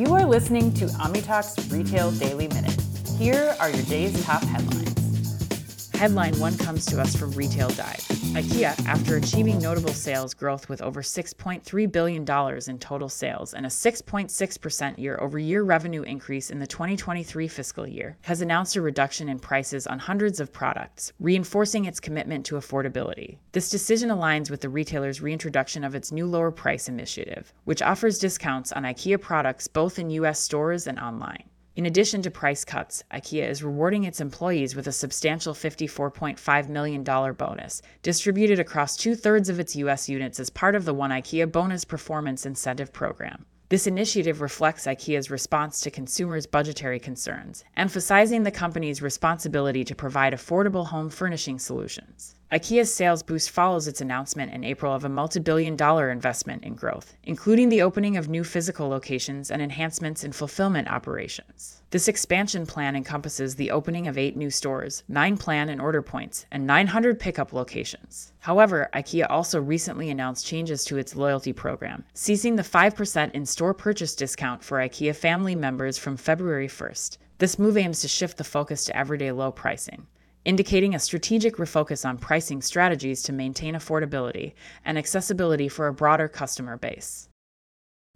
You are listening to Omni Talk's Retail Daily Minute. Here are your day's top headlines. Headline one comes to us from Retail Dive. IKEA, after achieving notable sales growth with over $6.3 billion in total sales and a 6.6% year over year revenue increase in the 2023 fiscal year, has announced a reduction in prices on hundreds of products, reinforcing its commitment to affordability. This decision aligns with the retailer's reintroduction of its new lower price initiative, which offers discounts on IKEA products both in U.S. stores and online. In addition to price cuts, IKEA is rewarding its employees with a substantial $54.5 million bonus, distributed across two thirds of its U.S. units as part of the One IKEA Bonus Performance Incentive Program. This initiative reflects IKEA's response to consumers' budgetary concerns, emphasizing the company's responsibility to provide affordable home furnishing solutions. IKEA's sales boost follows its announcement in April of a multi billion dollar investment in growth, including the opening of new physical locations and enhancements in fulfillment operations. This expansion plan encompasses the opening of eight new stores, nine plan and order points, and 900 pickup locations. However, IKEA also recently announced changes to its loyalty program, ceasing the 5% in store purchase discount for IKEA family members from February 1st. This move aims to shift the focus to everyday low pricing indicating a strategic refocus on pricing strategies to maintain affordability and accessibility for a broader customer base.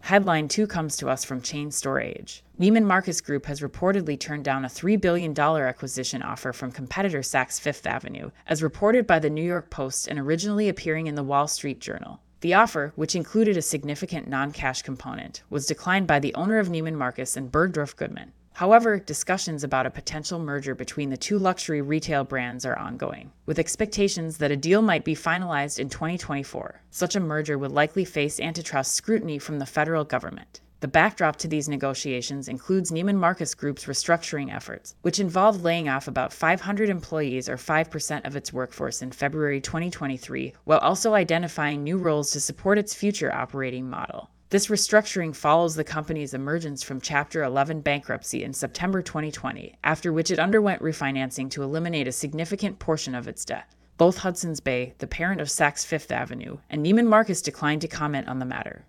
Headline 2 comes to us from Chain Store Age. Neiman Marcus Group has reportedly turned down a $3 billion acquisition offer from competitor Saks Fifth Avenue, as reported by the New York Post and originally appearing in the Wall Street Journal. The offer, which included a significant non cash component, was declined by the owner of Neiman Marcus and Bergdorf Goodman. However, discussions about a potential merger between the two luxury retail brands are ongoing, with expectations that a deal might be finalized in 2024. Such a merger would likely face antitrust scrutiny from the federal government. The backdrop to these negotiations includes Neiman Marcus Group's restructuring efforts, which involved laying off about 500 employees or 5% of its workforce in February 2023, while also identifying new roles to support its future operating model. This restructuring follows the company's emergence from Chapter 11 bankruptcy in September 2020, after which it underwent refinancing to eliminate a significant portion of its debt. Both Hudson's Bay, the parent of Saks Fifth Avenue, and Neiman Marcus declined to comment on the matter.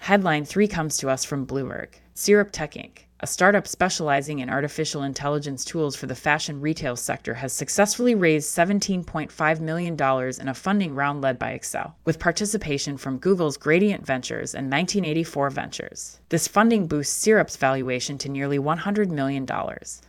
Headline 3 comes to us from Bloomberg Syrup Tech Inc a startup specializing in artificial intelligence tools for the fashion retail sector has successfully raised $17.5 million in a funding round led by Accel, with participation from Google's Gradient Ventures and 1984 Ventures. This funding boosts Syrup's valuation to nearly $100 million.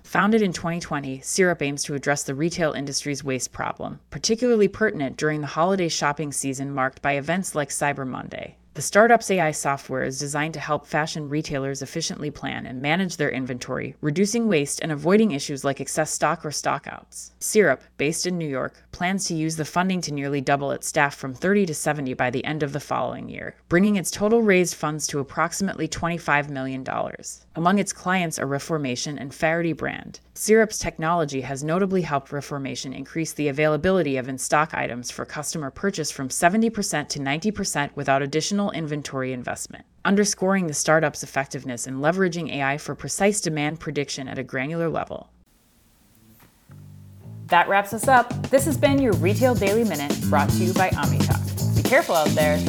Founded in 2020, Syrup aims to address the retail industry's waste problem, particularly pertinent during the holiday shopping season marked by events like Cyber Monday. The startup's AI software is designed to help fashion retailers efficiently plan and manage their inventory, reducing waste and avoiding issues like excess stock or stockouts. Syrup, based in New York, plans to use the funding to nearly double its staff from 30 to 70 by the end of the following year, bringing its total raised funds to approximately $25 million. Among its clients are Reformation and Faherty brand. Syrup's technology has notably helped Reformation increase the availability of in stock items for customer purchase from 70% to 90% without additional inventory investment, underscoring the startup's effectiveness in leveraging AI for precise demand prediction at a granular level. That wraps us up. This has been your Retail Daily Minute brought to you by Omni Talk. Be careful out there.